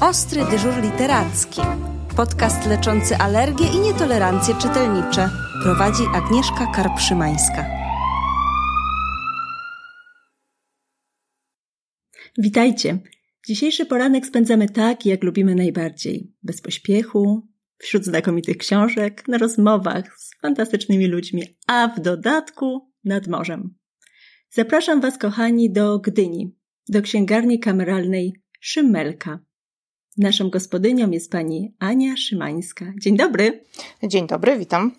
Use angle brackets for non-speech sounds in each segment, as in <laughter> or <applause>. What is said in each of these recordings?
Ostry dyżur literacki. Podcast leczący alergie i nietolerancje czytelnicze. Prowadzi Agnieszka Karpszymańska. Witajcie. Dzisiejszy poranek spędzamy tak, jak lubimy najbardziej. Bez pośpiechu, wśród znakomitych książek, na rozmowach z fantastycznymi ludźmi, a w dodatku nad morzem. Zapraszam Was, kochani, do Gdyni, do księgarni kameralnej Szymelka. Naszą gospodynią jest pani Ania Szymańska. Dzień dobry. Dzień dobry, witam.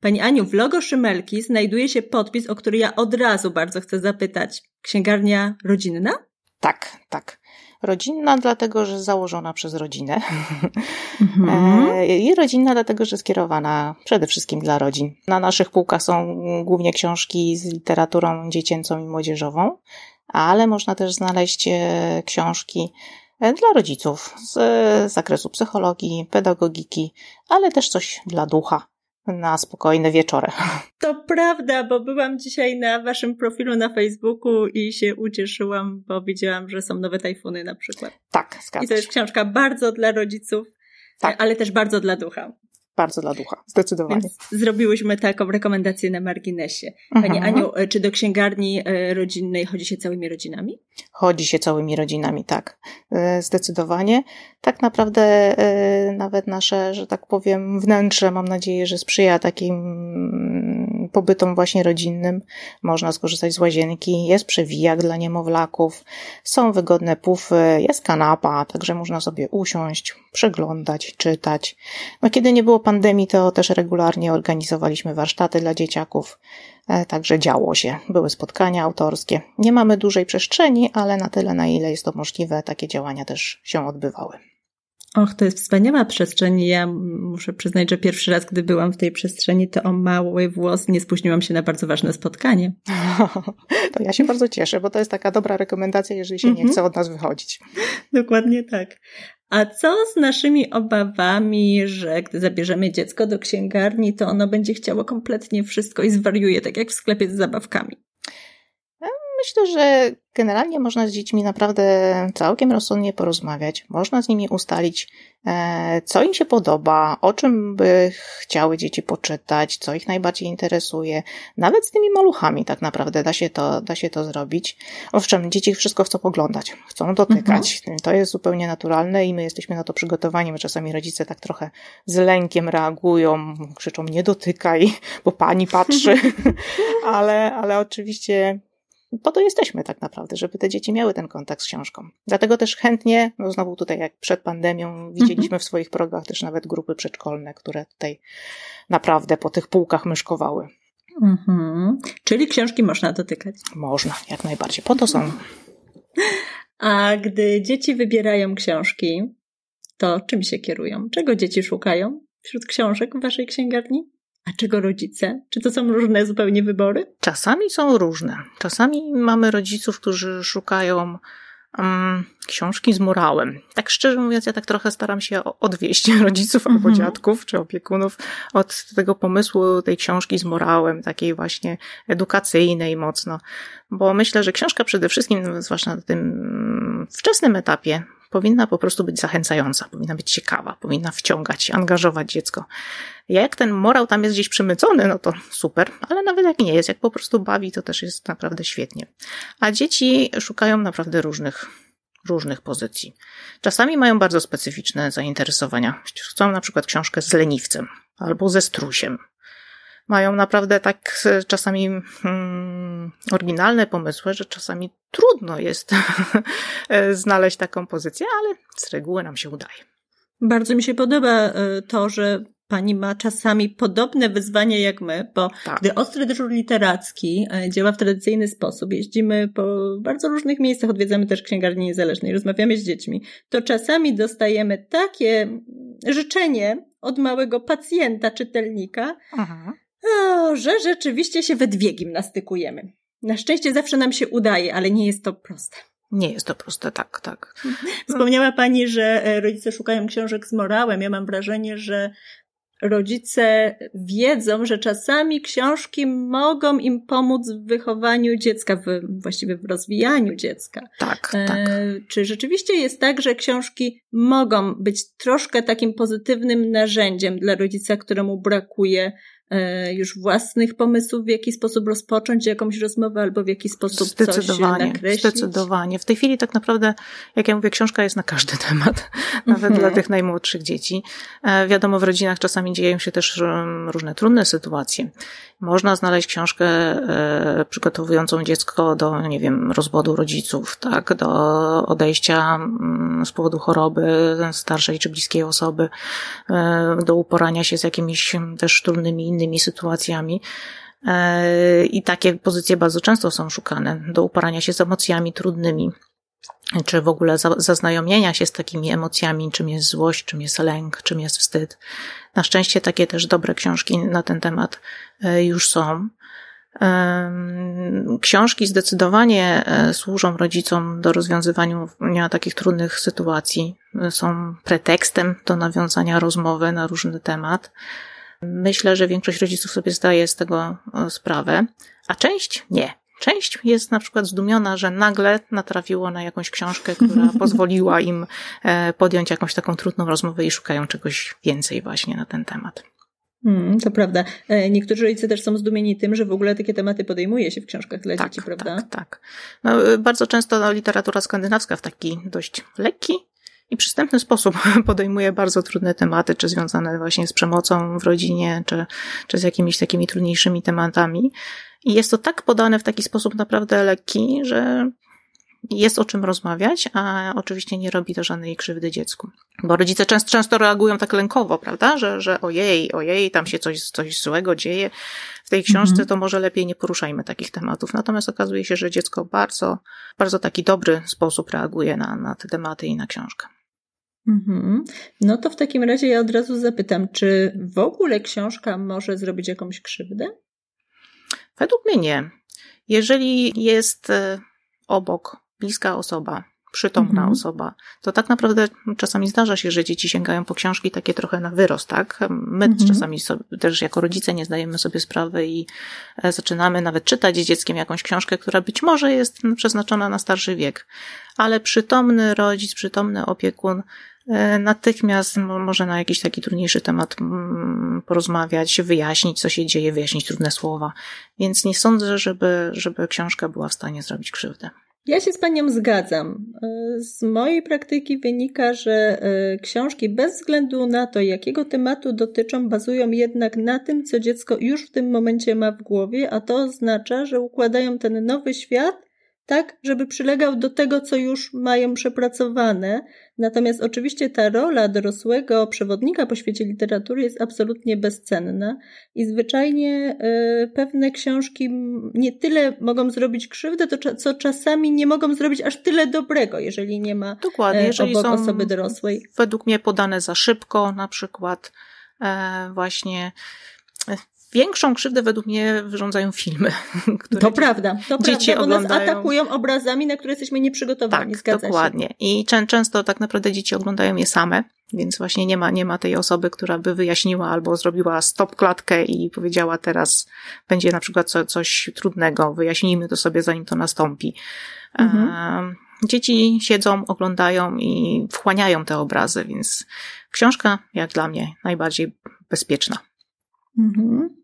Pani Aniu, w logo Szymelki znajduje się podpis, o który ja od razu bardzo chcę zapytać. Księgarnia rodzinna? Tak, tak. Rodzinna, dlatego że założona przez rodzinę. Mhm. <laughs> E, I rodzinna, dlatego że skierowana przede wszystkim dla rodzin. Na naszych półkach są głównie książki z literaturą dziecięcą i młodzieżową, ale można też znaleźć e, książki dla rodziców z zakresu psychologii, pedagogiki, ale też coś dla ducha na spokojne wieczory. <laughs> To prawda, bo byłam dzisiaj na waszym profilu na Facebooku i się ucieszyłam, bo widziałam, że są nowe tajfuny na przykład. Tak, zgadzam I to jest książka bardzo dla rodziców, tak. ale też bardzo dla ducha bardzo dla ducha, zdecydowanie. Więc zrobiłyśmy taką rekomendację na marginesie. Pani mhm. Aniu, e, czy do księgarni e, rodzinnej chodzi się całymi rodzinami? Chodzi się całymi rodzinami, tak. E, zdecydowanie. Tak naprawdę nawet nasze, że tak powiem, wnętrze, mam nadzieję, że sprzyja takim pobytom właśnie rodzinnym. Można skorzystać z łazienki, jest przewijak dla niemowlaków, są wygodne pufy, jest kanapa, także można sobie usiąść, przeglądać, czytać. No kiedy nie było pandemii, to też regularnie organizowaliśmy warsztaty dla dzieciaków, e, także działo się. Były spotkania autorskie. Nie mamy dużej przestrzeni, ale na tyle, na ile jest to możliwe, takie działania też się odbywały. Och, to jest wspaniała przestrzeń. Ja muszę przyznać, że pierwszy raz, gdy byłam w tej przestrzeni, to o mały włos nie spóźniłam się na bardzo ważne spotkanie. <laughs> To ja się bardzo cieszę, bo to jest taka dobra rekomendacja, jeżeli się nie mhm. chce od nas wychodzić. Dokładnie tak. A co z naszymi obawami, że gdy zabierzemy dziecko do księgarni, to ono będzie chciało kompletnie wszystko i zwariuje, tak jak w sklepie z zabawkami? Myślę, że generalnie można z dziećmi naprawdę całkiem rozsądnie porozmawiać. Można z nimi ustalić, e, co im się podoba, o czym by chciały dzieci poczytać, co ich najbardziej interesuje. Nawet z tymi maluchami tak naprawdę da się to, da się to zrobić. Owszem, dzieci wszystko chcą oglądać, chcą dotykać. Mhm. To jest zupełnie naturalne i my jesteśmy na to przygotowani. My czasami rodzice tak trochę z lękiem reagują, krzyczą nie dotykaj, bo pani patrzy. <laughs> ale, ale oczywiście po to jesteśmy tak naprawdę, żeby te dzieci miały ten kontakt z książką. Dlatego też chętnie, no znowu tutaj jak przed pandemią widzieliśmy mhm. w swoich progach też nawet grupy przedszkolne, które tutaj naprawdę po tych półkach myszkowały. Mhm. Czyli książki można dotykać? Można, jak najbardziej. Po to są. A gdy dzieci wybierają książki, to czym się kierują? Czego dzieci szukają wśród książek w waszej księgarni? A czego rodzice? Czy to są różne zupełnie wybory? Czasami są różne. Czasami mamy rodziców, którzy szukają um, książki z morałem. Tak szczerze mówiąc, ja tak trochę staram się odwieść <laughs> rodziców albo mhm. dziadków czy opiekunów od tego pomysłu tej książki z morałem, takiej właśnie edukacyjnej mocno. Bo myślę, że książka przede wszystkim, zwłaszcza na tym wczesnym etapie, powinna po prostu być zachęcająca, powinna być ciekawa, powinna wciągać, angażować dziecko. Jak ten morał tam jest gdzieś przemycony, no to super, ale nawet jak nie jest, jak po prostu bawi, to też jest naprawdę świetnie. A dzieci szukają naprawdę różnych różnych pozycji. Czasami mają bardzo specyficzne zainteresowania. Chcą na przykład książkę z leniwcem albo ze strusiem, mają naprawdę tak e, czasami hmm, oryginalne pomysły, że czasami trudno jest <laughs> e, znaleźć taką pozycję, ale z reguły nam się udaje. Bardzo mi się podoba e, to, że pani ma czasami podobne wyzwania jak my, bo tak. gdy Ostry Dyżur Literacki działa w tradycyjny sposób, jeździmy po bardzo różnych miejscach, odwiedzamy też księgarnię niezależnej, rozmawiamy z dziećmi, to czasami dostajemy takie życzenie od małego pacjenta, czytelnika, Aha o, że rzeczywiście się we dwie gimnastykujemy. Na szczęście zawsze nam się udaje, ale nie jest to proste. Nie jest to proste, tak, tak. <laughs> Wspomniała Pani, że e, rodzice szukają książek z morałem. Ja mam wrażenie, że rodzice wiedzą, że czasami książki mogą im pomóc w wychowaniu dziecka, w, właściwie w rozwijaniu dziecka. Tak, e, tak. Czy rzeczywiście jest tak, że książki mogą być troszkę takim pozytywnym narzędziem dla rodzica, któremu brakuje E, już własnych pomysłów, w jaki sposób rozpocząć jakąś rozmowę albo w jaki sposób zdecydowanie, coś nakreślić? Zdecydowanie. W tej chwili tak naprawdę, jak ja mówię, książka jest na każdy <laughs> temat, nawet mhm. dla tych najmłodszych dzieci. E, wiadomo, w rodzinach czasami dzieją się też różne trudne sytuacje. Można znaleźć książkę e, przygotowującą dziecko do, nie wiem, rozwodu rodziców, tak, do odejścia mm, z powodu choroby starszej czy bliskiej osoby, do uporania się z jakimiś też trudnymi innymi innymi sytuacjami. E, I takie pozycje bardzo często są szukane do uporania się z emocjami trudnymi, czy w ogóle zaznajomienia się z takimi emocjami, czym jest złość, czym jest lęk, czym jest wstyd. Na szczęście takie też dobre książki na ten temat e, już są. Książki zdecydowanie e, służą rodzicom do rozwiązywania takich trudnych sytuacji. Są pretekstem do nawiązania rozmowy na różny temat. Myślę, że większość rodziców sobie zdaje z tego e, sprawę, a część nie. Część jest na przykład zdumiona, że nagle natrafiło na jakąś książkę, która <laughs> pozwoliła im e, podjąć jakąś taką trudną rozmowę i szukają czegoś więcej właśnie na ten temat. Hmm, to prawda. E, niektórzy rodzice też są zdumieni tym, że w ogóle takie tematy podejmuje się w książkach dla tak, dzieci, prawda? Tak, tak. No, bardzo często no, literatura skandynawska w taki dość lekki, i przystępny sposób <laughs> podejmuje bardzo trudne tematy, czy związane właśnie z przemocą w rodzinie, czy, czy z jakimiś takimi trudniejszymi tematami. I jest to tak podane w taki sposób naprawdę lekki, że jest o czym rozmawiać, a oczywiście nie robi to żadnej krzywdy dziecku. Bo rodzice często, często reagują tak lękowo, prawda? Że, że ojej, ojej, tam się coś, coś złego dzieje w tej książce, mm -hmm. to może lepiej nie poruszajmy takich tematów. Natomiast okazuje się, że dziecko bardzo, bardzo taki dobry sposób reaguje na, na te tematy i na książkę. Mhm. No to w takim razie ja od razu zapytam, czy w ogóle książka może zrobić jakąś krzywdę? Według mnie nie. Jeżeli jest e, obok bliska osoba, przytomna mhm. osoba, to tak naprawdę czasami zdarza się, że dzieci sięgają po książki takie trochę na wyrost, tak? My mhm. czasami sobie, też jako rodzice nie zdajemy sobie sprawy i e, zaczynamy nawet czytać z dzieckiem jakąś książkę, która być może jest przeznaczona na starszy wiek, ale przytomny rodzic, przytomny opiekun natychmiast może na jakiś taki trudniejszy temat porozmawiać, wyjaśnić, co się dzieje, wyjaśnić trudne słowa. Więc nie sądzę, żeby, żeby książka była w stanie zrobić krzywdę. Ja się z Panią zgadzam. E, z mojej praktyki wynika, że e, książki bez względu na to, jakiego tematu dotyczą, bazują jednak na tym, co dziecko już w tym momencie ma w głowie, a to oznacza, że układają ten nowy świat tak, żeby przylegał do tego, co już mają przepracowane. Natomiast oczywiście ta rola dorosłego przewodnika po świecie literatury jest absolutnie bezcenna i zwyczajnie y, pewne książki nie tyle mogą zrobić krzywdę, to, co czasami nie mogą zrobić aż tyle dobrego, jeżeli nie ma Dokładnie, e, jeżeli obok są osoby dorosłej. Według mnie podane za szybko, na przykład e, właśnie e, Większą krzywdę według mnie wyrządzają filmy. <laughs> Które to prawda, to dzieci prawda, bo oglądają. nas atakują obrazami, na które jesteśmy nieprzygotowani, tak, dokładnie. Się. I często tak naprawdę dzieci oglądają je same, więc właśnie nie ma, nie ma tej osoby, która by wyjaśniła albo zrobiła stop klatkę i powiedziała teraz będzie na przykład co, coś trudnego, wyjaśnijmy to sobie zanim to nastąpi. Mhm. Dzieci siedzą, oglądają i wchłaniają te obrazy, więc książka, jak dla mnie, najbardziej bezpieczna. Mhm.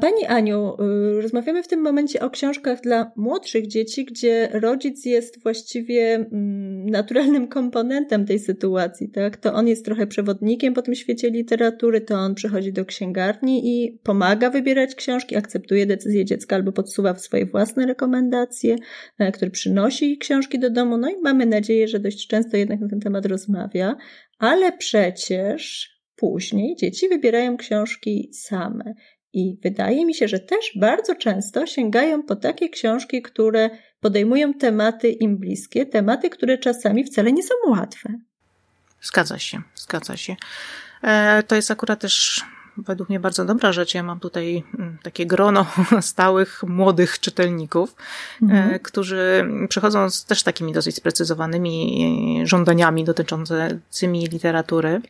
Pani Aniu, y, rozmawiamy w tym momencie o książkach dla młodszych dzieci, gdzie rodzic jest właściwie mm, naturalnym komponentem tej sytuacji, tak? To on jest trochę przewodnikiem po tym świecie literatury, to on przychodzi do księgarni i pomaga wybierać książki, akceptuje decyzję dziecka albo podsuwa w swoje własne rekomendacje, e, który przynosi książki do domu. No i mamy nadzieję, że dość często jednak na ten temat rozmawia, ale przecież później dzieci wybierają książki same. I wydaje mi się, że też bardzo często sięgają po takie książki, które podejmują tematy im bliskie, tematy, które czasami wcale nie są łatwe. Zgadza się, zgadza się. E, to jest akurat też według mnie bardzo dobra rzecz. Ja mam tutaj mm, takie grono <laughs> stałych, młodych czytelników, e, mhm. którzy przychodzą z też takimi dosyć sprecyzowanymi żądaniami dotyczącymi literatury.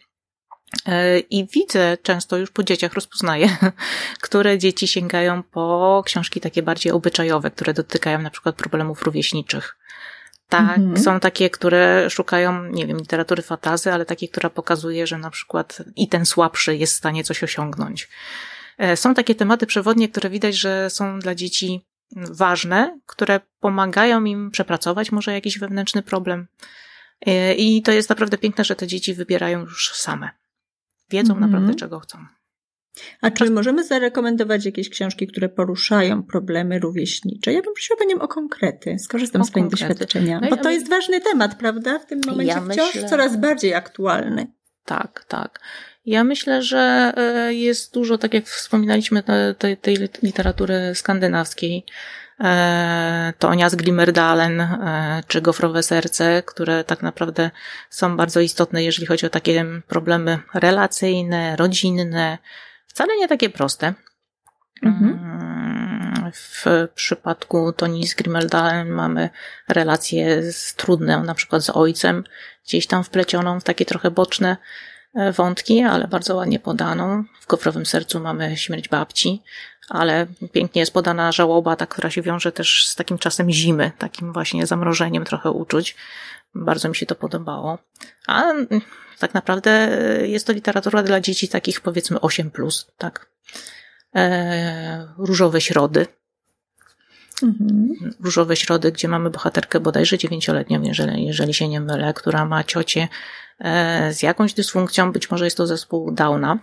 E, I widzę często już po dzieciach, rozpoznaję, <laughs> które dzieci sięgają po książki takie bardziej obyczajowe, które dotykają na przykład problemów rówieśniczych. Tak, mhm. są takie, które szukają, nie wiem, literatury fatazy, ale takie, która pokazuje, że na przykład i ten słabszy jest w stanie coś osiągnąć. E, są takie tematy przewodnie, które widać, że są dla dzieci ważne, które pomagają im przepracować może jakiś wewnętrzny problem. E, I to jest naprawdę piękne, że te dzieci wybierają już same. Wiedzą mhm. naprawdę, czego chcą. A czy możemy zarekomendować jakieś książki, które poruszają problemy rówieśnicze? Ja bym prosiła Panią o konkrety. Skorzystam o z Pani konkrety. doświadczenia. No bo ja to jest ważny temat, prawda? W tym momencie ja wciąż myślę... coraz bardziej aktualny. Tak, tak. Ja myślę, że e, jest dużo, tak jak wspominaliśmy, tej, tej literatury skandynawskiej, e, to Onias Glimmerdalen e, czy Gofrowe Serce, które tak naprawdę są bardzo istotne, jeżeli chodzi o takie problemy relacyjne, rodzinne, wcale nie takie proste. Mhm. Mm, w przypadku Tonis Grimmeldalen mamy relację z trudną, na przykład z ojcem, gdzieś tam wplecioną w takie trochę boczne E, wątki, ale bardzo ładnie podaną. W Gofrowym Sercu mamy śmierć babci, ale pięknie jest podana żałoba, ta, która się wiąże też z takim czasem zimy, takim właśnie zamrożeniem trochę uczuć. Bardzo mi się to podobało. A tak naprawdę jest to literatura dla dzieci takich powiedzmy 8+, plus, tak. E, różowe środy. Mhm. Różowe środy, gdzie mamy bohaterkę bodajże dziewięcioletnią, jeżeli, jeżeli się nie mylę, która ma ciocie E, z jakąś dysfunkcją, być może jest to zespół Downa.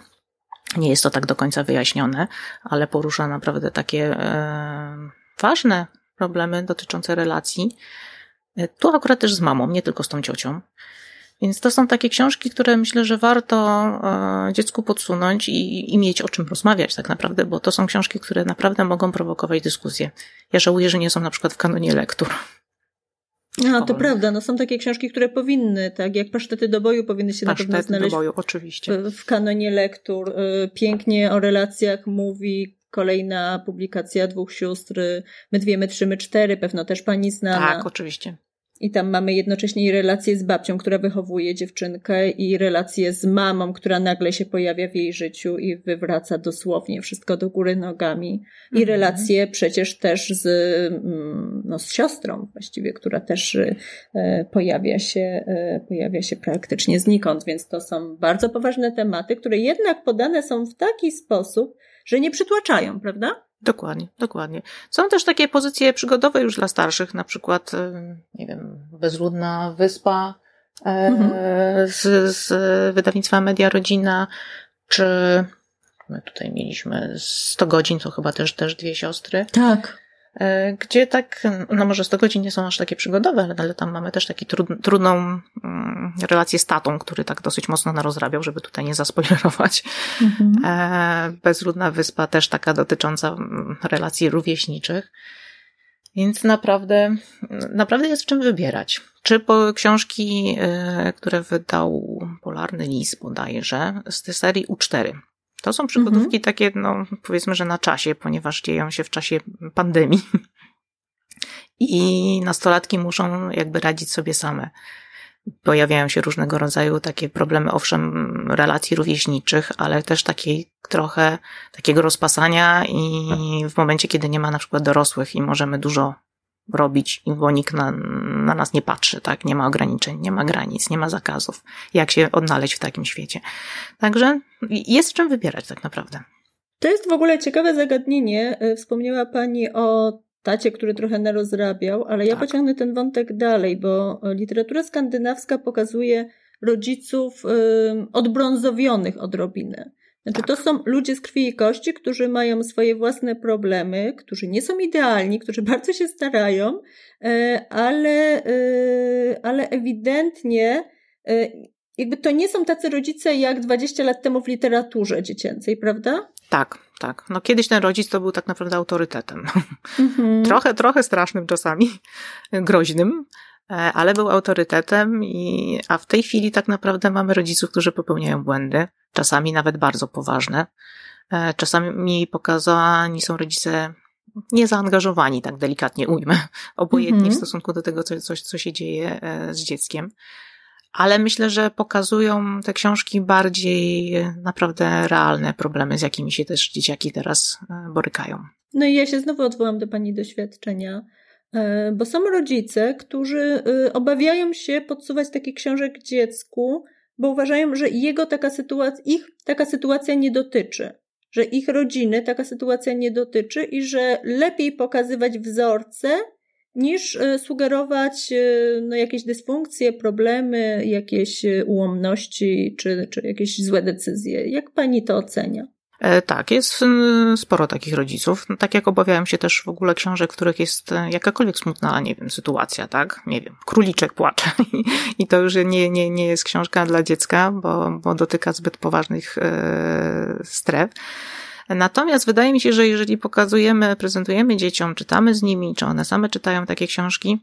Nie jest to tak do końca wyjaśnione, ale porusza naprawdę takie e, ważne problemy dotyczące relacji. E, tu akurat też z mamą, nie tylko z tą ciocią. Więc to są takie książki, które myślę, że warto dziecku podsunąć i, i mieć o czym rozmawiać tak naprawdę, bo to są książki, które naprawdę mogą prowokować dyskusję. Ja żałuję, że nie są na przykład w kanonie lektur. No, to prawda. No, są takie książki, które powinny, tak jak Pasztety do boju powinny się Pasztety na pewno znaleźć do boju, oczywiście. W, w kanonie lektur. Y, pięknie o relacjach mówi kolejna publikacja dwóch sióstr. My dwie, my trzy, my cztery, pewno też pani znana. Tak, oczywiście. I tam mamy jednocześnie relację z babcią, która wychowuje dziewczynkę i relację z mamą, która nagle się pojawia w jej życiu i wywraca dosłownie wszystko do góry nogami. I mhm. relację przecież też z, mm, no, z siostrą właściwie, która też e, pojawia się, e, pojawia się praktycznie znikąd. Więc to są bardzo poważne tematy, które jednak podane są w taki sposób, że nie przytłaczają, prawda? Dokładnie, dokładnie. Są też takie pozycje przygodowe już dla starszych, na przykład, e, nie wiem, Bezludna Wyspa e, mhm. z, z wydawnictwa Media Rodzina, czy my tutaj mieliśmy 100 godzin, to chyba też, też dwie siostry. Tak. E, gdzie tak, no może 100 godzin nie są aż takie przygodowe, ale tam mamy też taką trudną mm, relację z tatą, który tak dosyć mocno narozrabiał, żeby tutaj nie zaspoilerować. Mhm. E, Bezludna wyspa też taka dotycząca mm, relacji rówieśniczych. Więc naprawdę, naprawdę jest w czym wybierać. Czy po książki, e, które wydał Polarny Lis bodajże, z tej serii U4. To są przygodówki mhm. takie, no powiedzmy, że na czasie, ponieważ dzieją się w czasie pandemii. I nastolatki muszą jakby radzić sobie same. Pojawiają się różnego rodzaju takie problemy, owszem, relacji rówieśniczych, ale też takiej trochę takiego rozpasania i w momencie, kiedy nie ma na przykład dorosłych i możemy dużo robić, bo nikt na, na nas nie patrzy, tak? Nie ma ograniczeń, nie ma granic, nie ma zakazów. Jak się odnaleźć w takim świecie? Także jest czym wybierać tak naprawdę. To jest w ogóle ciekawe zagadnienie. E, wspomniała Pani o tacie, który trochę narozrabiał, ale ja tak. pociągnę ten wątek dalej, bo literatura skandynawska pokazuje rodziców odbrązowionych odrobinę. Znaczy, to są ludzie z krwi i kości, którzy mają swoje własne problemy, którzy nie są idealni, którzy <laughs> bardzo się starają, e, ale, e, ale ewidentnie e, jakby to nie są tacy rodzice jak 20 lat temu w literaturze dziecięcej, prawda? Tak, tak. No kiedyś ten rodzic to był tak naprawdę autorytetem. Mhm. <laughs> trochę, trochę strasznym czasami, groźnym, ale był autorytetem i, a w tej chwili tak naprawdę mamy rodziców, którzy popełniają błędy czasami nawet bardzo poważne. E, czasami pokazani są rodzice niezaangażowani, tak delikatnie ujmę, <laughs> obojętnie mm -hmm. w stosunku do tego, co, co, co się dzieje e, z dzieckiem. ale myślę, że pokazują te książki bardziej naprawdę realne problemy, z jakimi się też dzieciaki teraz e, borykają. No i ja się znowu odwołam do Pani doświadczenia, e, bo są rodzice, którzy e, obawiają się podsuwać takich książek dziecku, bo uważają, że jego taka sytuacja, ich taka sytuacja nie dotyczy, że ich rodziny taka sytuacja nie dotyczy i że lepiej pokazywać wzorce, niż e, sugerować no, jakieś dysfunkcje, problemy, jakieś ułomności czy, czy jakieś złe decyzje. Jak pani to ocenia? E, tak, jest sporo takich rodziców. No, tak jak obawiałem się też w ogóle książek, w których jest e, jakakolwiek smutna, nie wiem, sytuacja, tak? Nie wiem, króliczek płacze. <laughs> I to już nie, nie, nie jest książka dla dziecka, bo, bo dotyka zbyt poważnych e, stref. Natomiast wydaje mi się, że jeżeli pokazujemy, prezentujemy dzieciom, czytamy z nimi, czy one same czytają takie książki,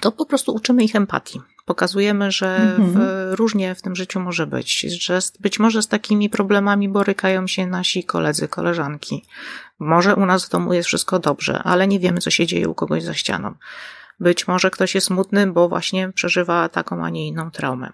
to po prostu uczymy ich empatii. Pokazujemy, że w, mhm. różnie w tym życiu może być, że być może z takimi problemami borykają się nasi koledzy, koleżanki. Może u nas w domu jest wszystko dobrze, ale nie wiemy, co się dzieje u kogoś za ścianą. Być może ktoś jest smutny, bo właśnie przeżywa taką, a nie inną traumę.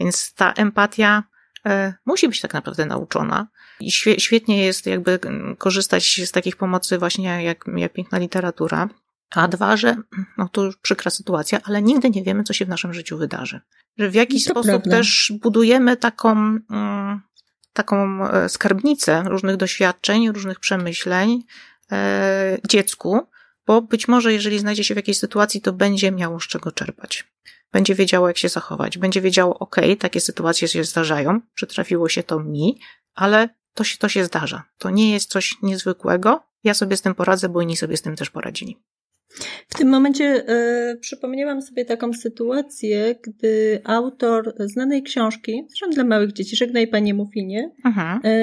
Więc ta empatia e, musi być tak naprawdę nauczona. I świetnie jest jakby korzystać z takich pomocy właśnie jak, jak piękna literatura, a dwa, że no to już przykra sytuacja, ale nigdy nie wiemy, co się w naszym życiu wydarzy. Że w jakiś to sposób prawda. też budujemy taką, mm, taką e, skarbnicę różnych doświadczeń, różnych przemyśleń e, dziecku, bo być może jeżeli znajdzie się w jakiejś sytuacji, to będzie miało z czego czerpać. Będzie wiedziało, jak się zachować. Będzie wiedziało, ok, takie sytuacje się zdarzają, przytrafiło się to mi, ale to się, to się zdarza. To nie jest coś niezwykłego. Ja sobie z tym poradzę, bo inni sobie z tym też poradzili. W tym momencie y, przypomniałam sobie taką sytuację, gdy autor znanej książki, zresztą dla małych dzieci, Żegnaj Panie Mufinie,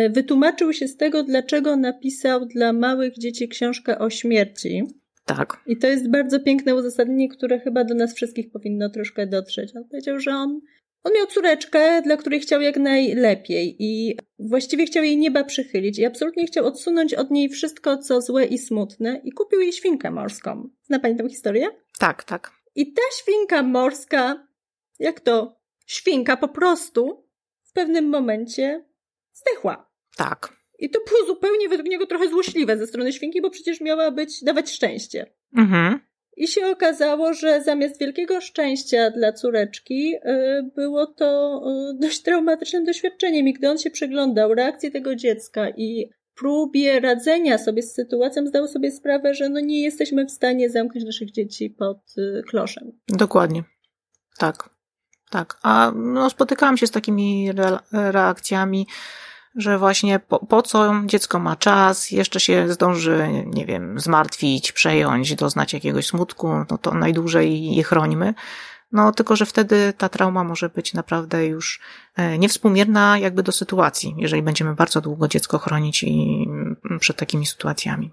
y, wytłumaczył się z tego, dlaczego napisał dla małych dzieci książkę o śmierci. Tak. I to jest bardzo piękne uzasadnienie, które chyba do nas wszystkich powinno troszkę dotrzeć. On powiedział, że on on miał córeczkę, dla której chciał jak najlepiej i właściwie chciał jej nieba przychylić i absolutnie chciał odsunąć od niej wszystko, co złe i smutne i kupił jej świnkę morską. Zna pani tę historię? Tak, tak. I ta świnka morska, jak to? Świnka po prostu w pewnym momencie zdechła. Tak. I to było zupełnie według niego trochę złośliwe ze strony świnki, bo przecież miała być, dawać szczęście. Mhm. I się okazało, że zamiast wielkiego szczęścia dla córeczki, y, było to y, dość traumatycznym doświadczeniem. I gdy on się przyglądał reakcji tego dziecka i próbie radzenia sobie z sytuacją, zdał sobie sprawę, że no nie jesteśmy w stanie zamknąć naszych dzieci pod y, kloszem. Dokładnie. Tak. Tak. A no, spotykałam się z takimi reakcjami że właśnie po, po co dziecko ma czas, jeszcze się zdąży, nie wiem, zmartwić, przejąć, doznać jakiegoś smutku, no to najdłużej je chrońmy. No, tylko że wtedy ta trauma może być naprawdę już e, niewspółmierna jakby do sytuacji, jeżeli będziemy bardzo długo dziecko chronić i mm, przed takimi sytuacjami.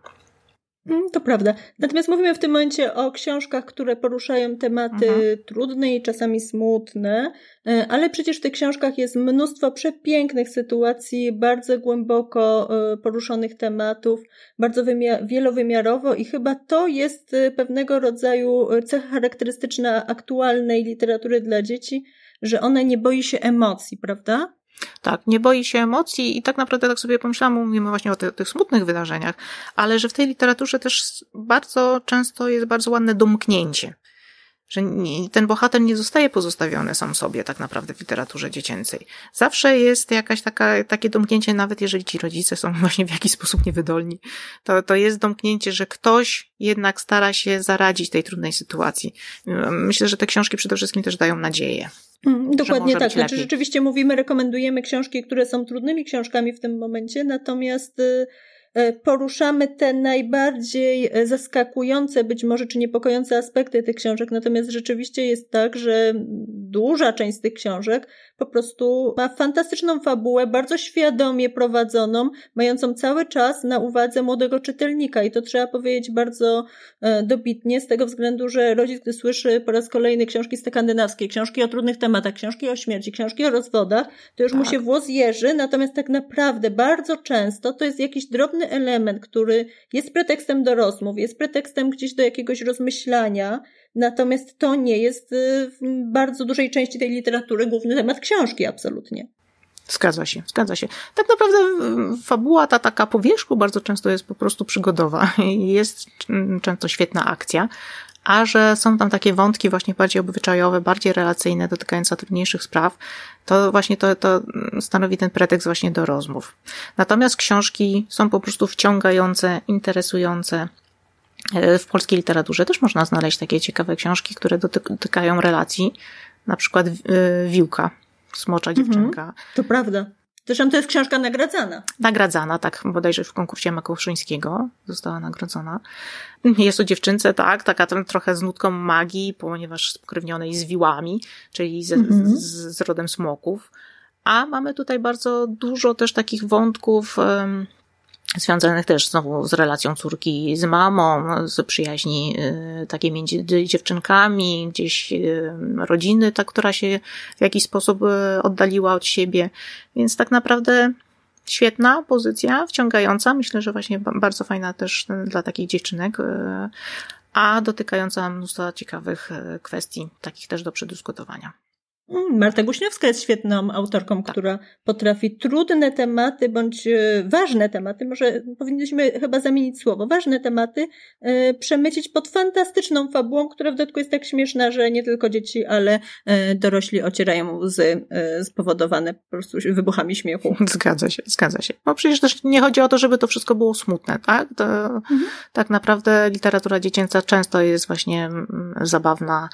Mm, to prawda. Natomiast mówimy w tym momencie o książkach, które poruszają tematy mhm. trudne i czasami smutne, e, ale przecież w tych książkach jest mnóstwo przepięknych sytuacji, bardzo głęboko e, poruszonych tematów, bardzo wielowymiarowo i chyba to jest e, pewnego rodzaju cecha charakterystyczna aktualnej literatury dla dzieci, że ona nie boi się emocji, prawda? Tak, nie boi się emocji i tak naprawdę tak sobie pomyślałam, mówimy właśnie o tych, tych smutnych wydarzeniach, ale że w tej literaturze też bardzo często jest bardzo ładne domknięcie że ten bohater nie zostaje pozostawiony sam sobie tak naprawdę w literaturze dziecięcej. Zawsze jest jakaś taka, takie domknięcie, nawet jeżeli ci rodzice są <laughs> właśnie w jakiś sposób niewydolni, to, to jest domknięcie, że ktoś jednak stara się zaradzić tej trudnej sytuacji. Myślę, że te książki przede wszystkim też dają nadzieję. Mm, dokładnie tak. Znaczy, rzeczywiście mówimy, rekomendujemy książki, które są trudnymi książkami w tym momencie, natomiast y, poruszamy te najbardziej e, zaskakujące, być może czy niepokojące aspekty tych książek, natomiast rzeczywiście jest tak, że duża część z tych książek po prostu ma fantastyczną fabułę, bardzo świadomie prowadzoną, mającą cały czas na uwadze młodego czytelnika i to trzeba powiedzieć bardzo e, dobitnie z tego względu, że rodzic, gdy słyszy po raz kolejny książki skandynawskie, książki o trudnych tematach, książki o śmierci, książki o rozwodach, to już tak. mu się włos jeży, natomiast tak naprawdę bardzo często to jest jakiś drobny element, który jest pretekstem do rozmów, jest pretekstem gdzieś do jakiegoś rozmyślania, natomiast to nie jest y, w bardzo dużej części tej literatury główny temat książki, absolutnie. Zgadza się, zgadza się. Tak naprawdę fabuła ta taka po wierzchu bardzo często jest po prostu przygodowa. Jest często świetna akcja, a że są tam takie wątki właśnie bardziej obyczajowe, bardziej relacyjne, dotykające trudniejszych spraw, to właśnie to, to stanowi ten pretekst właśnie do rozmów. Natomiast książki są po prostu wciągające, interesujące. E, w polskiej literaturze też można znaleźć takie ciekawe książki, które dotykają relacji, na przykład e, Wiłka, Smocza mhm. dziewczynka. To prawda. Zresztą to jest książka nagradzana. Nagradzana, tak, bodajże w konkursie Makowszyńskiego została nagrodzona. Jest o dziewczynce, tak, taka trochę z nutką magii, ponieważ spokrewnionej z wiłami, czyli z, mhm. z, z rodem smoków. A mamy tutaj bardzo dużo też takich wątków um, związanych też znowu z relacją córki z mamą, z przyjaźni y, takiej między dziewczynkami, gdzieś y, rodziny, ta, która się w jakiś sposób y, oddaliła od siebie. Więc tak naprawdę świetna pozycja, wciągająca. Myślę, że właśnie bardzo fajna też dla takich dziewczynek, a dotykająca mnóstwa ciekawych kwestii, takich też do przedyskutowania. Mm, Marta Guśniowska jest świetną autorką, tak. która potrafi trudne tematy bądź e, ważne tematy, może powinniśmy chyba zamienić słowo, ważne tematy e, przemycić pod fantastyczną fabułą, która w dodatku jest tak śmieszna, że nie tylko dzieci, ale e, dorośli ocierają łzy spowodowane po prostu wybuchami śmiechu. Zgadza się, zgadza się. No przecież też nie chodzi o to, żeby to wszystko było smutne, tak? To, mhm. Tak naprawdę literatura dziecięca często jest właśnie mm, zabawna,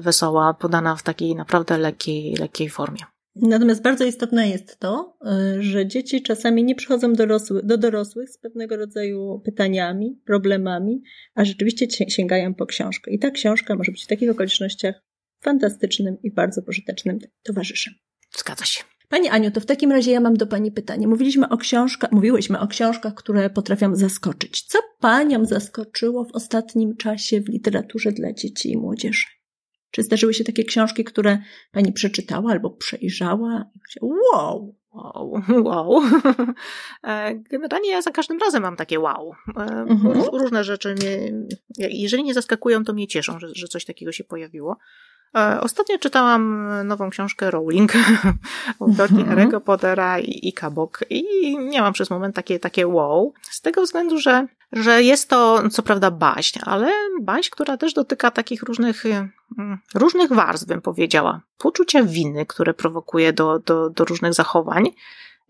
wesoła, podana w takiej naprawdę lekkiej, lekkiej formie. Natomiast bardzo istotne jest to, y, że dzieci czasami nie przychodzą dorosły, do dorosłych z pewnego rodzaju pytaniami, problemami, a rzeczywiście sięgają po książkę. I ta książka może być w takich okolicznościach fantastycznym i bardzo pożytecznym towarzyszem. Zgadza się. Pani Aniu, to w takim razie ja mam do Pani pytanie. Mówiliśmy o książkach, mówiłyśmy o książkach, które potrafią zaskoczyć. Co Panią zaskoczyło w ostatnim czasie w literaturze dla dzieci i młodzieży? Czy zdarzyły się takie książki, które pani przeczytała albo przejrzała i wow, Wow, <laughs> wow. <laughs> E, generalnie ja za każdym razem mam takie wow. E, mhm. Różne rzeczy mnie, jeżeli nie zaskakują, to mnie cieszą, że, że coś takiego się pojawiło. E, ostatnio czytałam nową książkę Rowling, <laughs> autorki mhm. Harry'ego Pottera i, i Kabok i miałam przez moment takie, takie wow, z tego względu, że, że jest to co prawda baśń, ale baśń, która też dotyka takich różnych, różnych warstw, bym powiedziała. Poczucia winy, które prowokuje do, do, do różnych zachowań,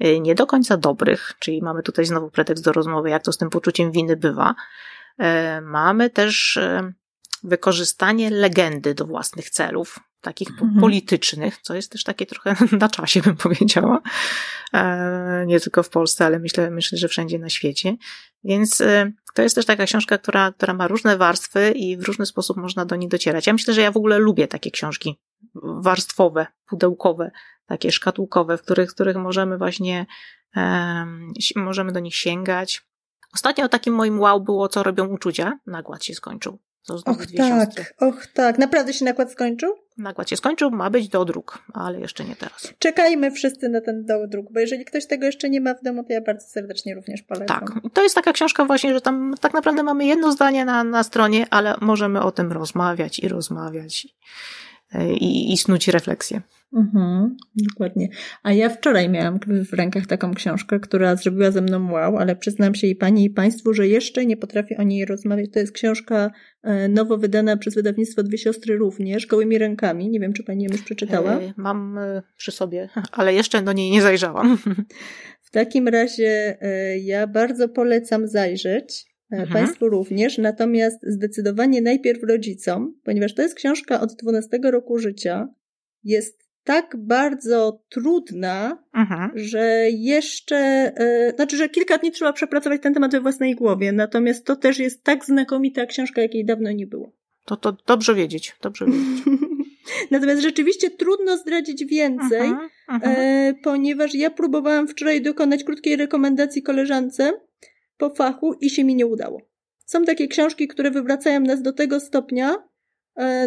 y, nie do końca dobrych, czyli mamy tutaj znowu pretekst do rozmowy, jak to z tym poczuciem winy bywa. E, mamy też e, wykorzystanie legendy do własnych celów, takich mhm. politycznych, co jest też takie trochę <laughs> na czasie, bym powiedziała. E, nie tylko w Polsce, ale myślę, myślę, że wszędzie na świecie. Więc to jest też taka książka, która, która ma różne warstwy i w różny sposób można do niej docierać. Ja myślę, że ja w ogóle lubię takie książki warstwowe, pudełkowe, takie szkatułkowe, w których, w których możemy właśnie, um, możemy do nich sięgać. Ostatnio takim moim wow było, co robią uczucia. Nagład się skończył. To och tak, siostry. och tak. Naprawdę się nakład skończył? Nakład się skończył, ma być do druk, ale jeszcze nie teraz. Czekajmy wszyscy na ten do druk, bo jeżeli ktoś tego jeszcze nie ma w domu, to ja bardzo serdecznie również polecam. Tak, to jest taka książka właśnie, że tam tak naprawdę mamy jedno zdanie na, na stronie, ale możemy o tym rozmawiać i rozmawiać i, i snuć refleksję. Mhm, dokładnie. A ja wczoraj miałam w rękach taką książkę, która zrobiła ze mną wow, ale przyznam się i pani i państwu, że jeszcze nie potrafię o niej rozmawiać. To jest książka e, nowo wydana przez wydawnictwo Dwie Siostry również, gołymi rękami. Nie wiem, czy pani ją już przeczytała. E, mam e, przy sobie, <laughs> ale jeszcze do niej nie zajrzałam. <laughs> W takim razie ja bardzo polecam zajrzeć. Mhm. Państwu również, natomiast zdecydowanie najpierw rodzicom, ponieważ to jest książka od 12 roku życia, jest tak bardzo trudna, mhm. że jeszcze, e, znaczy, że kilka dni trzeba przepracować ten temat we własnej głowie, natomiast to też jest tak znakomita książka, jakiej dawno nie było. To, to dobrze wiedzieć, dobrze wiedzieć. <laughs> Natomiast rzeczywiście trudno zdradzić więcej, aha, aha. E, ponieważ ja próbowałam wczoraj dokonać krótkiej rekomendacji koleżance po fachu i się mi nie udało. Są takie książki, które wywracają nas do tego stopnia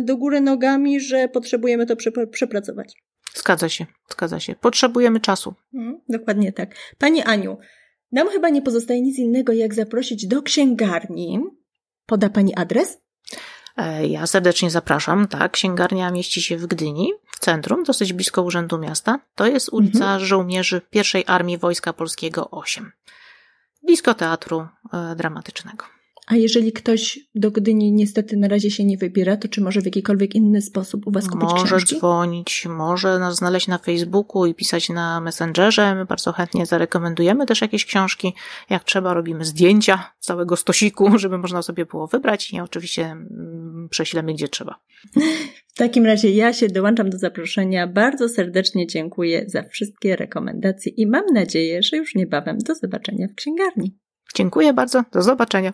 do góry nogami, że potrzebujemy to przepracować. Zgadza się, zgadza się. Potrzebujemy czasu. Hmm, dokładnie tak. Pani Aniu, nam chyba nie pozostaje nic innego, jak zaprosić do księgarni. Poda Pani adres? E, ja serdecznie zapraszam, tak. Księgarnia mieści się w Gdyni, w centrum, dosyć blisko Urzędu Miasta. To jest ulica mhm. Żołnierzy I Armii Wojska Polskiego 8. Blisko teatru e, dramatycznego. A jeżeli ktoś do Gdyni niestety na razie się nie wybiera, to czy może w jakikolwiek inny sposób u Was kupić może książki? Może dzwonić, może nas znaleźć na Facebooku i pisać na Messengerze. My bardzo chętnie zarekomendujemy też jakieś książki. Jak trzeba, robimy zdjęcia całego stosiku, <laughs> żeby można sobie było wybrać i oczywiście mm, prześlemy gdzie trzeba. W takim razie ja się dołączam do zaproszenia. Bardzo serdecznie dziękuję za wszystkie rekomendacje i mam nadzieję, że już niebawem do zobaczenia w księgarni. Dziękuję bardzo. Do zobaczenia.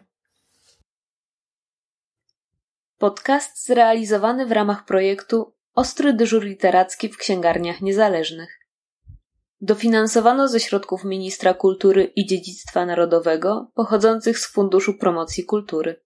Podcast zrealizowany w ramach projektu Ostry dyżur literacki w księgarniach niezależnych. Dofinansowano ze środków Ministra Kultury i Dziedzictwa Narodowego pochodzących z Funduszu Promocji Kultury.